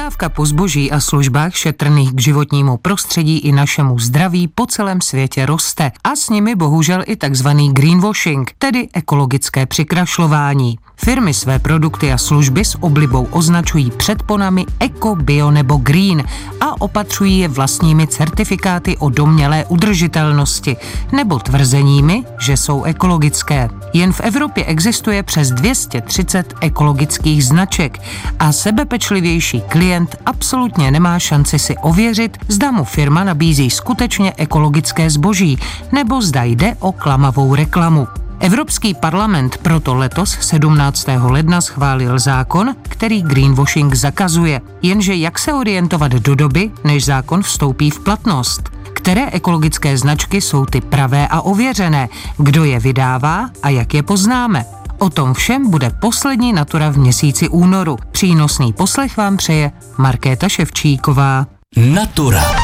Poptávka po zboží a službách šetrných k životnímu prostředí i našemu zdraví po celém světě roste a s nimi bohužel i takzvaný greenwashing, tedy ekologické přikrašlování. Firmy své produkty a služby s oblibou označují předponami Eco, Bio nebo Green a opatřují je vlastními certifikáty o domělé udržitelnosti nebo tvrzeními, že jsou ekologické. Jen v Evropě existuje přes 230 ekologických značek a sebepečlivější klient absolutně nemá šanci si ověřit, zda mu firma nabízí skutečně ekologické zboží nebo zda jde o klamavou reklamu. Evropský parlament proto letos 17. ledna schválil zákon, který greenwashing zakazuje. Jenže jak se orientovat do doby, než zákon vstoupí v platnost? Které ekologické značky jsou ty pravé a ověřené? Kdo je vydává a jak je poznáme? O tom všem bude poslední Natura v měsíci únoru. Přínosný poslech vám přeje Markéta Ševčíková. Natura.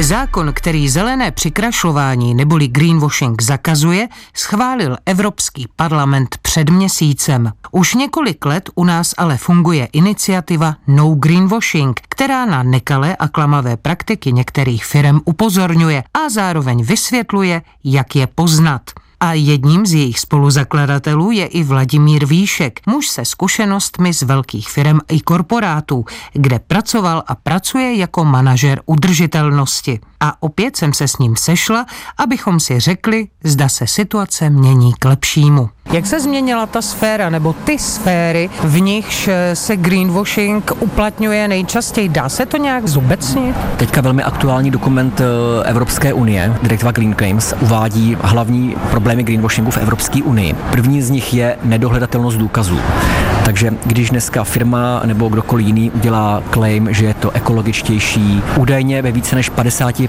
Zákon, který zelené přikrašlování neboli greenwashing zakazuje, schválil Evropský parlament před měsícem. Už několik let u nás ale funguje iniciativa No Greenwashing, která na nekalé a klamavé praktiky některých firm upozorňuje a zároveň vysvětluje, jak je poznat. A jedním z jejich spoluzakladatelů je i Vladimír Výšek, muž se zkušenostmi z velkých firm i korporátů, kde pracoval a pracuje jako manažer udržitelnosti. A opět jsem se s ním sešla, abychom si řekli, zda se situace mění k lepšímu. Jak se změnila ta sféra nebo ty sféry, v nichž se greenwashing uplatňuje nejčastěji? Dá se to nějak zobecnit? Teďka velmi aktuální dokument eh, Evropské unie, direktiva Green Claims, uvádí hlavní problémy greenwashingu v Evropské unii. První z nich je nedohledatelnost důkazů. Takže když dneska firma nebo kdokoliv jiný udělá claim, že je to ekologičtější, údajně ve více než 50%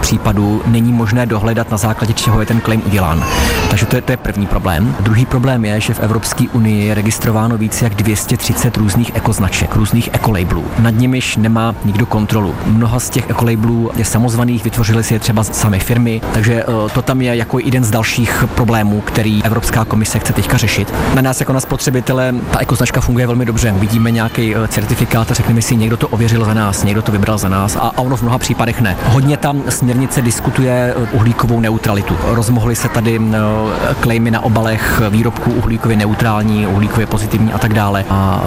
případů není možné dohledat, na základě čeho je ten claim udělán. Takže to je, to je první problém. Druhý problém je, že v Evropské unii je registrováno více jak 230 různých ekoznaček, různých ekolabelů. Nad nimiž nemá nikdo kontrolu. Mnoha z těch ekolabelů je samozvaných, vytvořili si je třeba sami firmy, takže eh, to tam je jako jeden z dalších problémů, který Evropská komise chce teďka řešit. Na nás jako na spotřebitele ta ekoznačka funguje velmi dobře. Vidíme nějaký eh, certifikát a řekneme si, někdo to ověřil za nás, někdo to vybral za nás a ono v mnoha případech ne. Hodně tam směrnice diskutuje uhlíkovou neutralitu. Rozmohly se tady klejmy na obalech výrobků uhlíkově neutrální, uhlíkově pozitivní a tak dále. A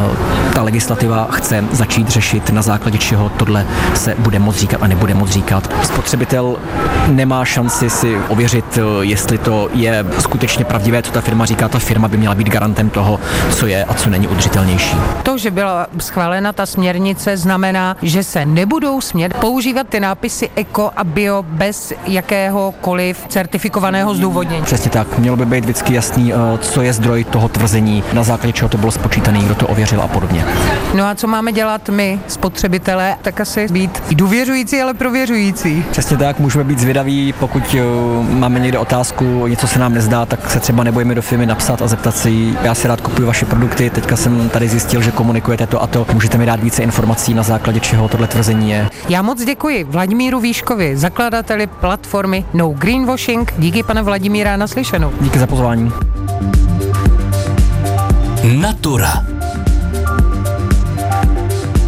ta legislativa chce začít řešit, na základě čeho tohle se bude moct říkat a nebude moct říkat. Spotřebitel nemá šanci si ověřit, jestli to je skutečně pravdivé, co ta firma říká. Ta firma by měla být garantem toho, co je a co není udržitelnější. To, že byla schválena ta směrnice, znamená, že se nebudou smět používat ty nápisy eko a bio bez jakéhokoliv certifikovaného zdůvodnění. Přesně tak. Mělo by být vždycky jasný, eh, co je zdroj toho tvrzení, na základě čeho to bylo spočítané, kdo to ověřil a podobně. No a co máme dělat my, spotřebitelé? Tak asi být důvěřující, ale prověřující. Přesně tak, můžeme být zvědaví, pokud eh, máme někde otázku, něco se nám nezdá, tak se třeba nebojíme do firmy napsat a zeptat se jí, já si rád kupuji vaše produkty, teďka jsem tady zjistil, že komunikujete to a to, můžete mi dát více informací, na základě čeho tohle tvrzení je. Já moc děkuji Vladimíru Výškovi, zakladateli platformy No Greenwashing. Díky pane Vladimíra naslyšenou. Díky za pozvání. Natura.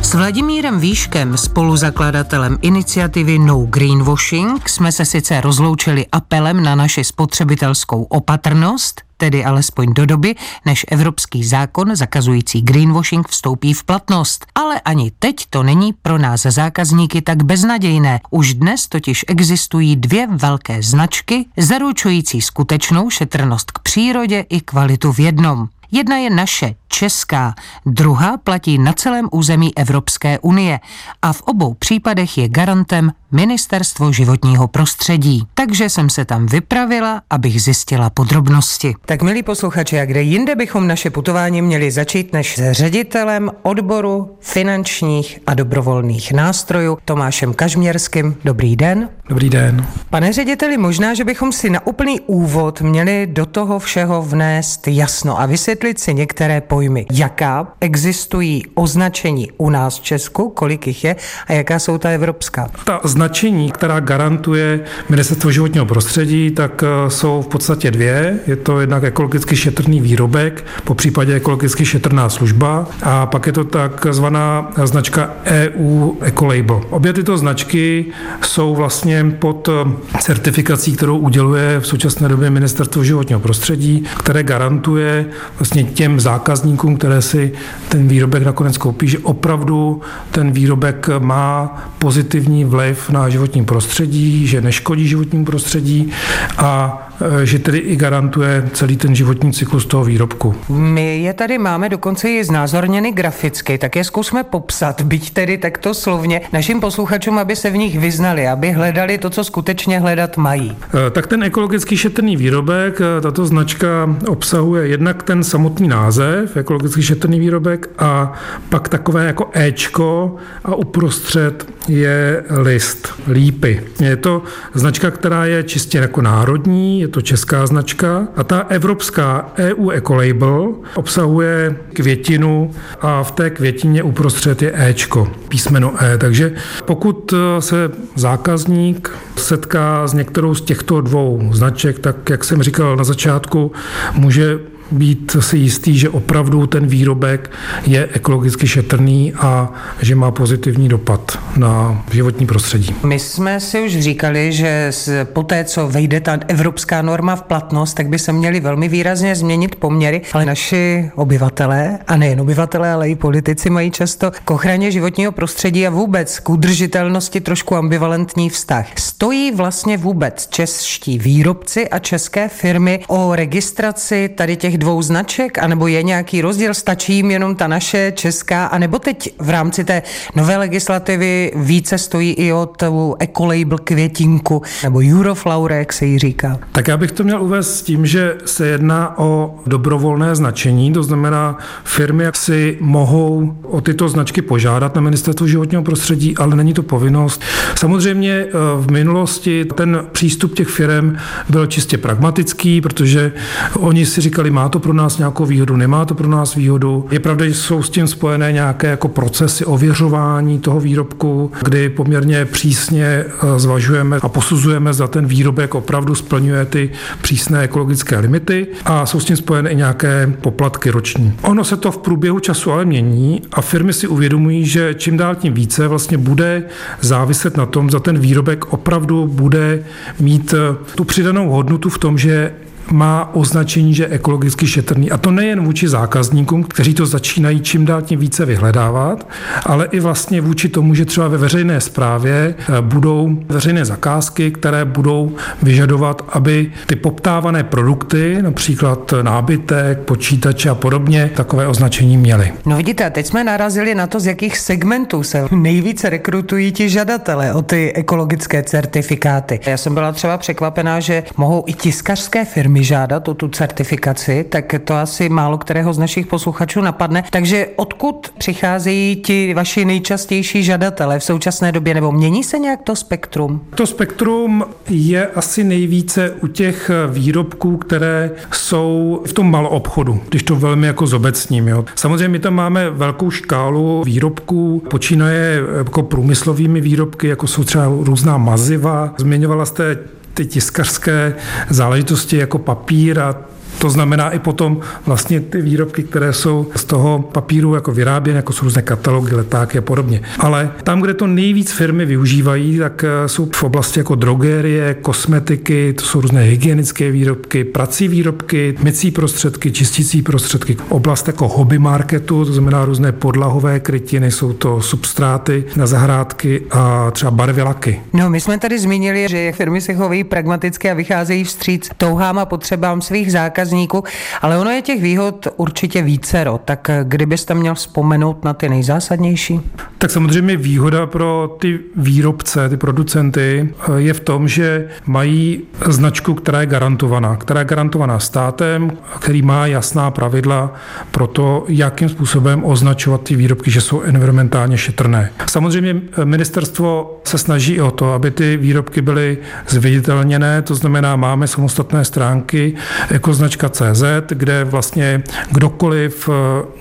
S Vladimírem Výškem, spoluzakladatelem iniciativy No Greenwashing, jsme se sice rozloučili apelem na naši spotřebitelskou opatrnost, tedy alespoň do doby, než evropský zákon zakazující greenwashing vstoupí v platnost. Ale ani teď to není pro nás zákazníky tak beznadějné. Už dnes totiž existují dvě velké značky, zaručující skutečnou šetrnost k přírodě i kvalitu v jednom. Jedna je naše, česká, druhá platí na celém území Evropské unie a v obou případech je garantem Ministerstvo životního prostředí. Takže jsem se tam vypravila, abych zjistila podrobnosti. Tak milí posluchači, a kde jinde bychom naše putování měli začít než s ředitelem odboru finančních a dobrovolných nástrojů Tomášem Kažměrským. Dobrý den. Dobrý den. Pane řediteli, možná, že bychom si na úplný úvod měli do toho všeho vnést jasno a vysvětlit si některé pojmy pojmy. Jaká existují označení u nás v Česku, kolik jich je a jaká jsou ta evropská? Ta značení, která garantuje Ministerstvo životního prostředí, tak eh, jsou v podstatě dvě. Je to jednak ekologicky šetrný výrobek, po případě ekologicky šetrná služba a pak je to takzvaná značka EU Ecolabel. Obě tyto značky jsou vlastně pod eh, certifikací, kterou uděluje v současné době Ministerstvo životního prostředí, které garantuje vlastně těm zákazníkům, které si ten výrobek nakonec koupí, že opravdu ten výrobek má pozitivní vliv na životní prostředí, že neškodí životnímu prostředí a že tedy i garantuje celý ten životní cyklus toho výrobku. My je tady máme dokonce i znázorněny graficky, tak je zkusme popsat, byť tedy takto slovně, našim posluchačům, aby se v nich vyznali, aby hledali to, co skutečně hledat mají. Eh, tak ten ekologicky šetrný výrobek, eh, tato značka obsahuje jednak ten samotný název, ekologicky šetrný výrobek, a pak takové jako Ečko a uprostřed je list, lípy. Je to značka, která je čistě jako národní, je to česká značka a ta evropská EU Ecolabel obsahuje květinu a v té květině uprostřed je Ečko, písmeno E. Takže pokud se zákazník setká s některou z těchto dvou značek, tak jak jsem říkal na začátku, může být si jistý, že opravdu ten výrobek je ekologicky šetrný a že má pozitivní dopad na životní prostředí. My jsme si už říkali, že po té, co vejde ta evropská norma v platnost, tak by se měly velmi výrazně změnit poměry, ale naši obyvatelé, a nejen obyvatelé, ale i politici mají často k ochraně životního prostředí a vůbec k udržitelnosti trošku ambivalentní vztah. Stojí vlastně vůbec čeští výrobci a české firmy o registraci tady těch dvou značek, anebo je nějaký rozdíl, stačí jim jenom ta naše česká, anebo teď v rámci té nové legislativy více stojí i o tu ecolabel květinku, nebo Euroflower, jak se jí říká? Tak já bych to měl uvést s tím, že se jedná o dobrovolné značení, to znamená, firmy si mohou o tyto značky požádat na ministerstvo životního prostředí, ale není to povinnost. Samozřejmě eh, v minulosti ten přístup těch firm byl čistě pragmatický, protože oni si říkali, má to pro nás nějakou výhodu, nemá to pro nás výhodu. Je pravda, že jsou s tím spojené nějaké jako procesy ověřování toho výrobku, kdy poměrně přísně eh, zvažujeme a posuzujeme, zda ten výrobek opravdu splňuje ty přísné ekologické limity a jsou s tím spojené i nějaké poplatky roční. Ono se to v průběhu času ale mění a firmy si uvědomují, že čím dál tím více vlastně bude záviset na tom, za ten výrobek opravdu bude mít eh, tu přidanou hodnotu v tom, že má označení, že je ekologicky šetrný. A to nejen vůči zákazníkům, kteří to začínají čím dál tím více vyhledávat, ale i vlastně vůči tomu, že třeba ve veřejné správě eh, budou veřejné zakázky, které budou vyžadovat, aby ty poptávané produkty, například nábytek, počítače a podobně, takové označení měly. No vidíte, teď jsme narazili na to, z jakých segmentů se nejvíce rekrutují ti žadatelé o ty ekologické certifikáty. Já jsem byla třeba překvapená, že mohou i tiskařské firmy firmy žádat o tu certifikaci, tak to asi málo kterého z našich posluchačů napadne. Takže odkud přicházejí ti vaši nejčastější žadatelé v současné době, nebo mění se nějak to spektrum? To spektrum je asi nejvíce u těch výrobků, které jsou v tom maloobchodu, když to velmi jako zobecním. Jo. Samozřejmě my tam máme velkou škálu výrobků, počínaje jako průmyslovými výrobky, jako jsou třeba různá maziva. Zmiňovala jste ty tiskařské záležitosti jako papír a to znamená i potom vlastně ty výrobky, které jsou z toho papíru jako vyráběny, jako jsou různé katalogy, letáky a podobně. Ale tam, kde to nejvíc firmy využívají, tak eh, jsou v oblasti jako drogerie, kosmetiky, to jsou různé hygienické výrobky, prací výrobky, mycí prostředky, čistící prostředky. Oblast jako hobby marketu, to znamená různé podlahové krytiny, jsou to substráty na zahrádky a třeba barvy laky. No, my jsme tady zmínili, že firmy se chovají pragmaticky a vycházejí vstříc touhám a potřebám svých zákazníků zákazníků, ale ono je těch výhod určitě vícero. Tak kdybyste měl vzpomenout na ty nejzásadnější? Tak samozřejmě výhoda pro ty výrobce, ty producenty je v tom, že mají značku, která je garantovaná, která je garantovaná státem, který má jasná pravidla pro to, jakým způsobem označovat ty výrobky, že jsou environmentálně šetrné. Samozřejmě ministerstvo se snaží o to, aby ty výrobky byly zviditelněné, to znamená, máme samostatné stránky, jako značky ekoznačka.cz, kde vlastně kdokoliv,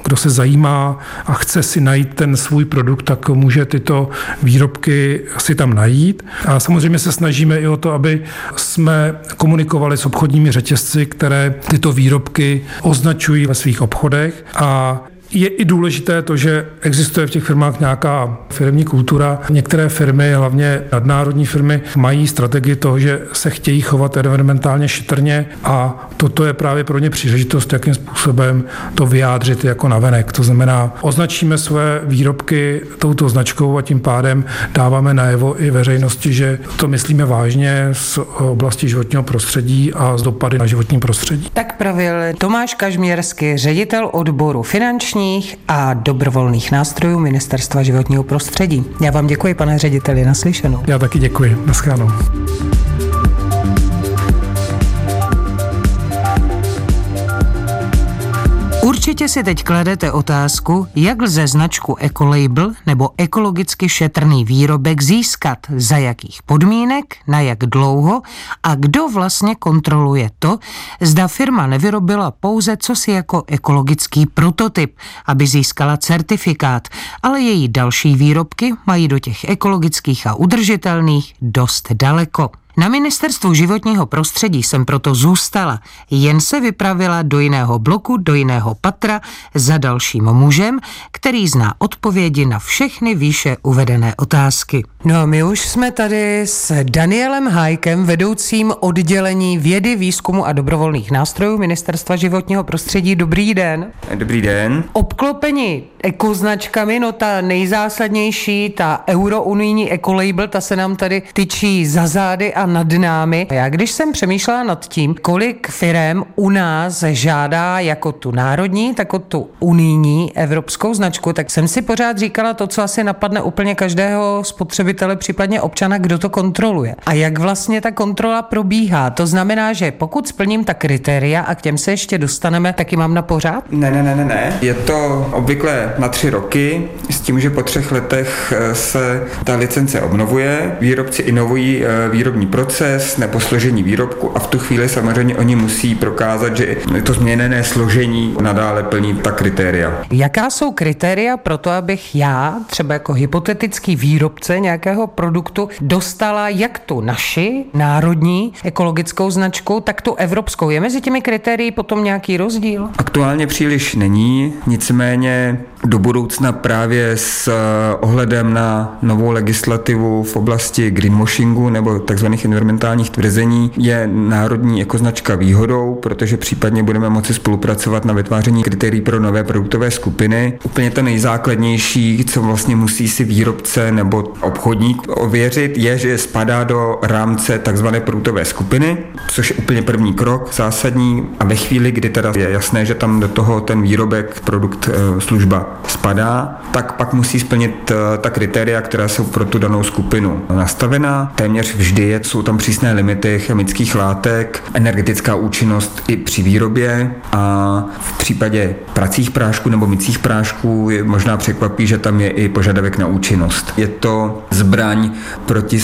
kdo se zajímá a chce si najít ten svůj produkt, tak může tyto výrobky si tam najít. A samozřejmě se snažíme i o to, aby jsme komunikovali s obchodními řetězci, které tyto výrobky označují ve svých obchodech a je i důležité to, že existuje v těch firmách nějaká firmní kultura. Některé firmy, hlavně nadnárodní firmy, mají strategii toho, že se chtějí chovat environmentálně šetrně a toto je právě pro ně příležitost, jakým způsobem to vyjádřit jako navenek. To znamená, označíme své výrobky touto značkou a tím pádem dáváme najevo i veřejnosti, že to myslíme vážně z oblasti životního prostředí a z dopady na životní prostředí. Tak pravil Tomáš Kažměrský, ředitel odboru finanční finančních a dobrovolných nástrojů Ministerstva životního prostředí. Já vám děkuji, pane řediteli, naslyšenou. Já taky děkuji. Naschledanou. Určitě si teď kladete otázku, jak lze značku Ecolabel nebo ekologicky šetrný výrobek získat, za jakých podmínek, na jak dlouho a kdo vlastně kontroluje to, zda firma nevyrobila pouze cosi jako ekologický prototyp, aby získala certifikát, ale její další výrobky mají do těch ekologických a udržitelných dost daleko. Na ministerstvu životního prostředí jsem proto zůstala, jen se vypravila do jiného bloku, do jiného patra za dalším mužem, který zná odpovědi na všechny výše uvedené otázky. No a my už jsme tady s Danielem Hajkem, vedoucím oddělení vědy, výzkumu a dobrovolných nástrojů Ministerstva životního prostředí. Dobrý den. Dobrý den. Obklopení ekoznačkami, no ta nejzásadnější, ta eurounijní ecolabel, ta se nám tady tyčí za zády a nad námi. Já když jsem přemýšlela nad tím, kolik firm u nás žádá jako tu národní, tak o tu unijní evropskou značku, tak jsem si pořád říkala to, co asi napadne úplně každého spotřebitele, případně občana, kdo to kontroluje. A jak vlastně ta kontrola probíhá? To znamená, že pokud splním ta kritéria a k těm se ještě dostaneme, taky mám na pořád? Ne, ne, ne, ne, ne. Je to obvykle na tři roky s tím, že po třech letech eh, se ta licence obnovuje, výrobci inovují eh, výrobní proces nebo složení výrobku a v tu chvíli samozřejmě oni musí prokázat, že to změněné složení nadále plní ta kritéria. Jaká jsou kritéria pro to, abych já, třeba jako hypotetický výrobce nějakého produktu, dostala jak tu naši národní ekologickou značku, tak tu evropskou? Je mezi těmi kritérii potom nějaký rozdíl? Aktuálně příliš není, nicméně do budoucna právě s eh, ohledem na novou legislativu v oblasti greenwashingu nebo tzv. environmentálních tvrzení je národní ekoznačka výhodou, protože případně budeme moci spolupracovat na vytváření kritérií pro nové produktové skupiny. Úplně to nejzákladnější, co vlastně musí si výrobce nebo obchodník ověřit, je, že spadá do rámce tzv. produktové skupiny, což je úplně první krok, zásadní. A ve chvíli, kdy teda je jasné, že tam do toho ten výrobek, produkt, eh, služba spadá, tak pak musí splnit eh, ta kritéria, která jsou pro tu danou skupinu nastavená. Téměř vždy jsou tam přísné limity chemických látek, energetická účinnost i při výrobě a v případě pracích prášků nebo mycích prášků je možná překvapí, že tam je i požadavek na účinnost. Je to zbraň proti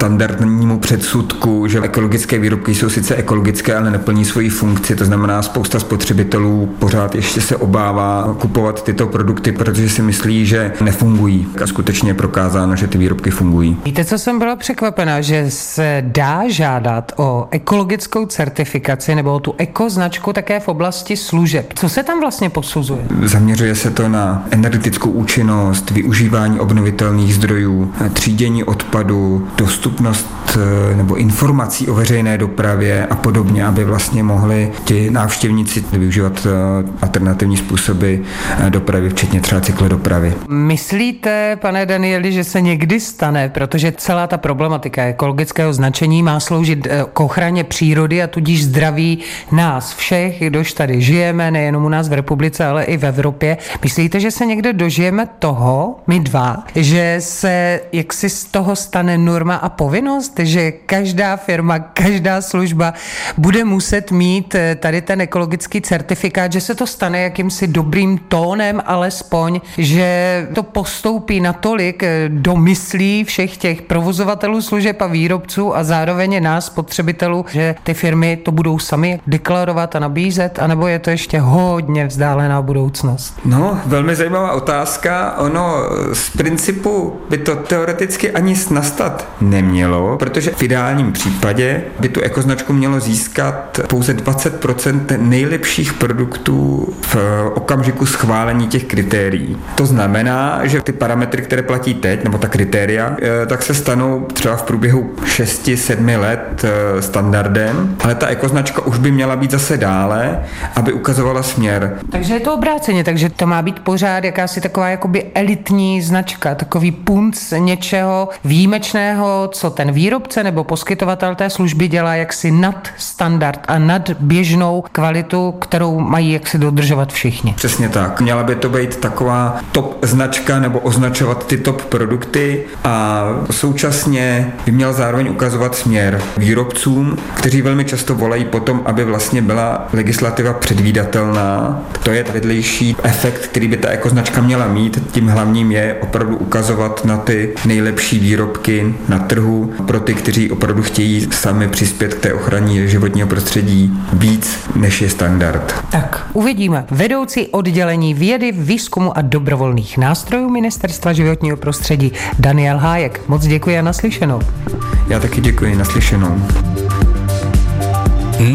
standardnímu předsudku, že ekologické výrobky jsou sice ekologické, ale neplní svoji funkci. To znamená, spousta spotřebitelů pořád ještě se obává kupovat tyto produkty, protože si myslí, že nefungují. A skutečně je prokázáno, že ty výrobky fungují. Víte, co jsem byla překvapená, že se dá žádat o ekologickou certifikaci nebo o tu ekoznačku také v oblasti služeb. Co se tam vlastně posuzuje? Zaměřuje se to na energetickou účinnost, využívání obnovitelných zdrojů, třídění odpadu, dostupnost dostupnost eh, nebo informací o veřejné dopravě a podobně, aby vlastně mohli ti návštěvníci využívat eh, alternativní způsoby eh, dopravy, včetně třeba cyklodopravy. Myslíte, pane Danieli, že se někdy stane, protože celá ta problematika ekologického značení má sloužit k ochraně přírody a tudíž zdraví nás všech, kdož tady žijeme, nejenom u nás v republice, ale i v Evropě. Myslíte, že se někde dožijeme toho, my dva, že se jaksi z toho stane norma a povinnost, že každá firma, každá služba bude muset mít eh, tady ten ekologický certifikát, že se to stane jakýmsi dobrým tónem alespoň, že to postoupí natolik eh, do myslí všech těch provozovatelů služeb a výrobců a zároveň nás, spotřebitelů, že ty firmy to budou sami deklarovat a nabízet, anebo je to ještě hodně vzdálená budoucnost? No, velmi zajímavá otázka. Ono z principu by to teoreticky ani nastat nemělo, protože v ideálním případě by tu ekoznačku mělo získat pouze 20% nejlepších produktů v okamžiku schválení těch kritérií. To znamená, že ty parametry, které platí teď, nebo ta kritéria, eh, tak se stanou třeba v průběhu 6-7 let eh, standardem, ale ta ekoznačka už by měla být zase dále, aby ukazovala směr. Takže je to obráceně, takže to má být pořád jakási taková jakoby elitní značka, takový punc něčeho výjimečného, co ten výrobce nebo poskytovatel té služby dělá jaksi nad standard a nad běžnou kvalitu, kterou mají jaksi dodržovat všichni. Přesně tak. Měla by to být taková top značka nebo označovat ty top produkty a současně by měla zároveň ukazovat směr výrobcům, kteří velmi často volají potom, aby vlastně byla legislativa předvídatelná. To je vedlejší efekt, který by ta ekoznačka měla mít. Tím hlavním je opravdu ukazovat na ty nejlepší výrobky na trhu pro ty, kteří opravdu chtějí sami přispět k té ochraně životního prostředí víc, než je standard. Tak, uvidíme. Vedoucí oddělení vědy, výzkumu a dobrovolných nástrojů Ministerstva životního prostředí Daniel Hájek. Moc děkuji a naslyšenou. Já taky děkuji, naslyšenou.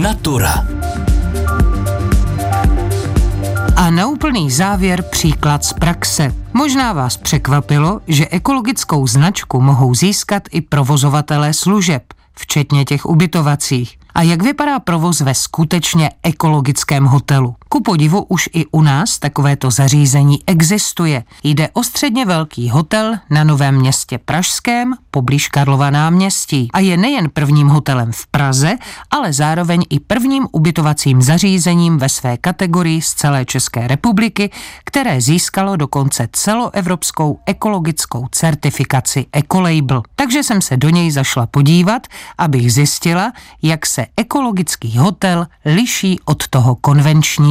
Natura. Na úplný závěr příklad z praxe. Možná vás překvapilo, že ekologickou značku mohou získat i provozovatelé služeb, včetně těch ubytovacích. A jak vypadá provoz ve skutečně ekologickém hotelu? Ku podivu už i u nás takovéto zařízení existuje. Jde o středně velký hotel na Novém městě Pražském, poblíž Karlova náměstí. A je nejen prvním hotelem v Praze, ale zároveň i prvním ubytovacím zařízením ve své kategorii z celé České republiky, které získalo dokonce celoevropskou ekologickou certifikaci Ecolabel. Takže jsem se do něj zašla podívat, abych zjistila, jak se ekologický hotel liší od toho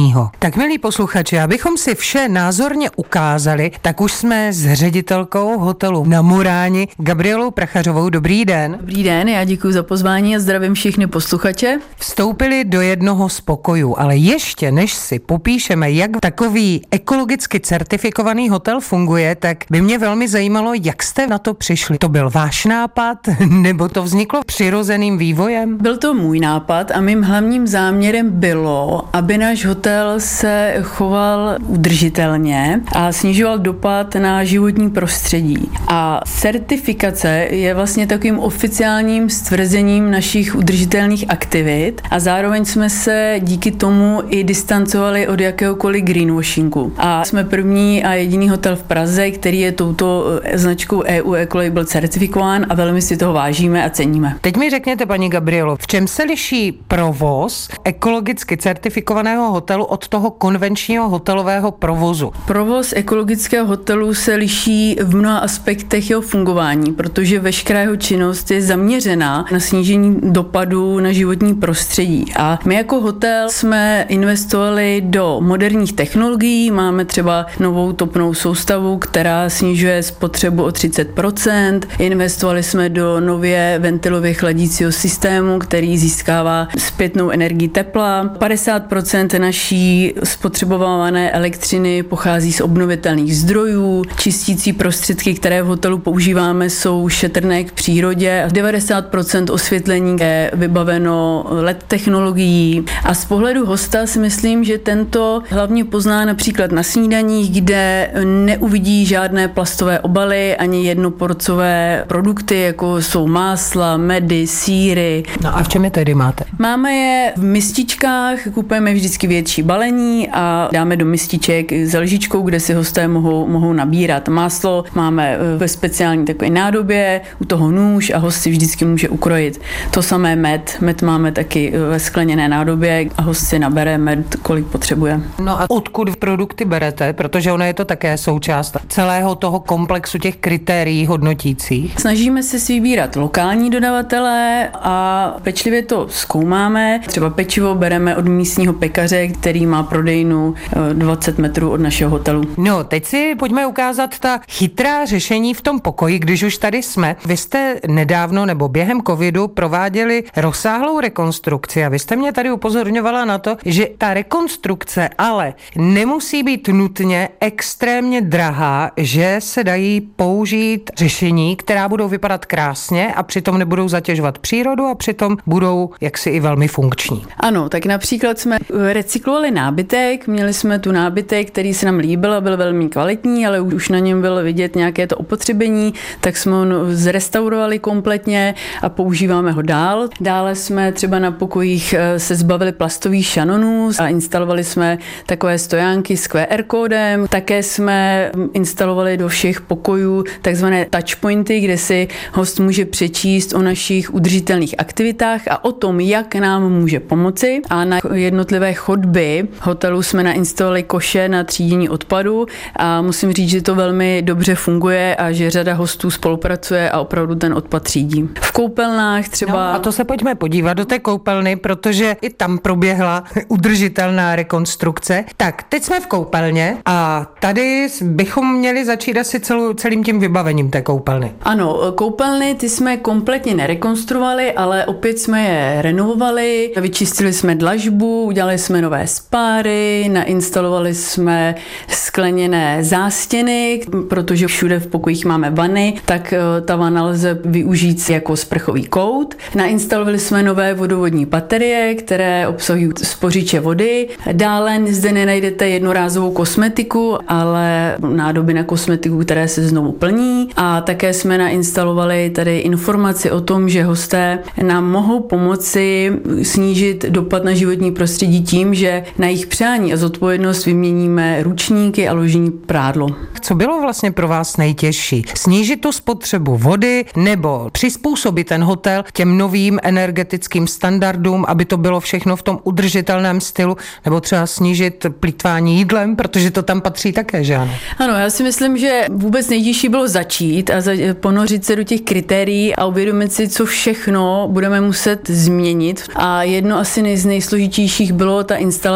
konvenčního. Tak milí posluchači, abychom si vše názorně ukázali, tak už jsme s ředitelkou hotelu na Muráni Gabrielou Prachařovou. Dobrý den. Dobrý den, já děkuji za pozvání a zdravím všechny posluchače. Vstoupili do jednoho z pokojů, ale ještě než si popíšeme, jak takový ekologicky certifikovaný hotel funguje, tak by mě velmi zajímalo, jak jste na to přišli. To byl váš nápad, nebo to vzniklo přirozeným vývojem? Byl to můj nápad a mým hlavním záměrem bylo, aby náš hotel se choval udržitelně a snižoval dopad na životní prostředí. A certifikace je vlastně takovým oficiálním stvrzením našich udržitelných aktivit a zároveň jsme se díky tomu i distancovali od jakéhokoliv greenwashingu. A jsme první a jediný hotel v Praze, který je touto eh, značkou EU Ecolabel certifikován a velmi si toho vážíme a ceníme. Teď mi řekněte, paní Gabrielo, v čem se liší provoz ekologicky certifikovaného hotelu od toho konvenčního hotelového provozu? Provoz ekologického hotelu se liší v mnoha aspektech jeho fungování, protože veškerá jeho činnost je zaměřená na snížení dopadů na životní prostředí. A my jako hotel jsme investovali do moderních technologií, máme třeba novou topnou soustavu, která snižuje spotřebu o 30%, investovali jsme do nově ventilově chladícího systému, který získává zpětnou energii tepla. 50% naší spotřebované elektřiny pochází z obnovitelných zdrojů. Čistící prostředky, které v hotelu používáme, jsou šetrné k přírodě. 90% osvětlení je vybaveno LED technologií. A z pohledu hosta si myslím, že tento hlavně pozná například na snídaních, kde neuvidí žádné plastové obaly ani jednoporcové produkty, jako jsou másla, medy, síry. No a v čem je tedy máte? Máme je v mističkách, kupujeme vždycky větší balení a dáme do mističek s lžičkou, kde si hosté mohou, mohou nabírat. Máslo máme eh, ve speciální takové nádobě, u toho nůž a host si vždycky může ukrojit. To samé med. Med máme taky eh, ve skleněné nádobě a host si nabere med, kolik potřebuje. No a odkud produkty berete? Protože ono je to také součást celého toho komplexu těch kritérií hodnotících. Snažíme se si vybírat lokální dodavatele a pečlivě to zkoumáme. Třeba pečivo bereme od místního pekaře, který má prodejnu 20 eh, metrů od našeho hotelu. No, teď si pojďme ukázat ta chytrá řešení v tom pokoji, když už tady jsme. Vy jste nedávno nebo během covidu prováděli rozsáhlou rekonstrukci a vy jste mě tady upozorňovala na to, že ta rekonstrukce ale nemusí být nutně extrémně drahá, že se dají použít řešení, která budou vypadat krásně a přitom nebudou zatěžovat přírodu a přitom budou jaksi i velmi funkční. Ano, tak například jsme recyklovali nábytek, měli jsme tu nábytek, který se nám líbil a byl velmi kvalitní, ale už na něm bylo vidět nějaké to opotřebení, tak jsme ho zrestaurovali kompletně a používáme ho dál. Dále jsme třeba na pokojích eh, se zbavili plastových šanonů a instalovali jsme takové stojánky s QR kódem. Také jsme instalovali do všech pokojů takzvané touchpointy, kde si host může přečíst o našich udržitelných aktivitách a o tom, jak nám může pomoci. A na jednotlivé chodby hotelu jsme nainstalovali koše na třídění odpadu a musím říct, že to velmi dobře funguje a že řada hostů spolupracuje a opravdu ten odpad třídí. V koupelnách třeba... No, a to se pojďme podívat do té koupelny, protože i tam proběhla udržitelná rekonstrukce. Tak, teď jsme v koupelně a tady bychom měli začít asi celou, celým tím vybavením té koupelny. Ano, koupelny ty jsme kompletně nerekonstruovali, ale opět jsme je renovovali, vyčistili jsme dlažbu, udělali jsme nové spáry, nainstalovali jsme skleněné zástěny, protože všude v pokojích máme vany, tak eh, ta vana lze využít jako sprchový kout. Nainstalovali jsme nové vodovodní baterie, které obsahují spořiče vody. Dále zde nenajdete jednorázovou kosmetiku, ale nádoby na kosmetiku, které se znovu plní. A také jsme nainstalovali tady informaci o tom, že hosté nám mohou pomoci snížit dopad na životní prostředí tím, že na jejich přání a zodpovědnost vyměníme ručníky a ložní prádlo. Co bylo vlastně pro vás nejtěžší? Snížit tu spotřebu vody nebo přizpůsobit ten hotel těm novým energetickým standardům, aby to bylo všechno v tom udržitelném stylu, nebo třeba snížit plítvání jídlem, protože to tam patří také, že ano? Ano, já si myslím, že vůbec nejtěžší bylo začít a ponořit se do těch kritérií a uvědomit si, co všechno budeme muset změnit. A jedno asi z nejsložitějších bylo ta instalace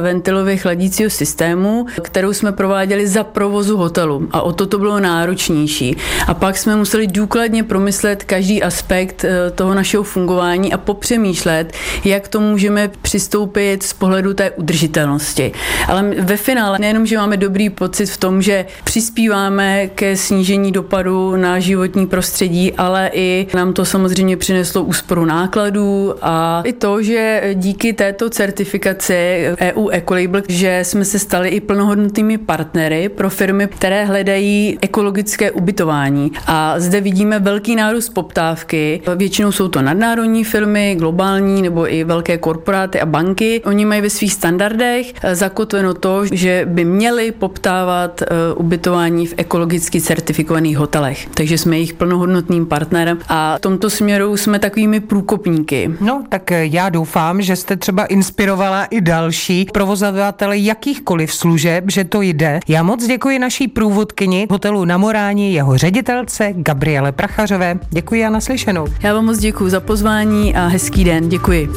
ventilově chladícího systému, kterou jsme prováděli za provozu hotelu. A o to to bylo náročnější. A pak jsme museli důkladně promyslet každý aspekt eh, toho našeho fungování a popřemýšlet, jak to můžeme přistoupit z pohledu té udržitelnosti. Ale ve finále nejenom, že máme dobrý pocit v tom, že přispíváme ke snížení dopadu na životní prostředí, ale i nám to samozřejmě přineslo úsporu nákladů a i to, že díky této certifikaci EU Ecolabel, že jsme se stali i plnohodnotnými partnery pro firmy, které hledají ekologické ubytování. A zde vidíme velký nárůst poptávky. Většinou jsou to nadnárodní firmy, globální nebo i velké korporáty a banky. Oni mají ve svých standardech zakotveno to, že by měli poptávat eh, ubytování v ekologicky certifikovaných hotelech. Takže jsme jejich plnohodnotným partnerem a v tomto směru jsme takovými průkopníky. No, tak já doufám, že jste třeba inspirovala i další provozovatele jakýchkoliv služeb, že to jde. Já moc děkuji naší průvodkyni hotelu na Morání, jeho ředitelce Gabriele Prachařové. Děkuji a naslyšenou. Já vám moc děkuji za pozvání a hezký den. Děkuji.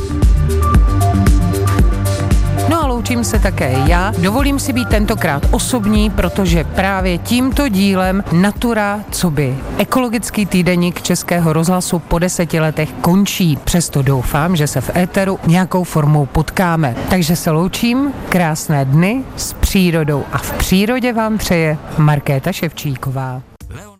Loučím se také já. Dovolím si být tentokrát osobní, protože právě tímto dílem Natura, co by ekologický týdeník Českého rozhlasu po deseti letech končí. Přesto doufám, že se v éteru nějakou formou potkáme. Takže se loučím, krásné dny s přírodou a v přírodě vám přeje Markéta Ševčíková.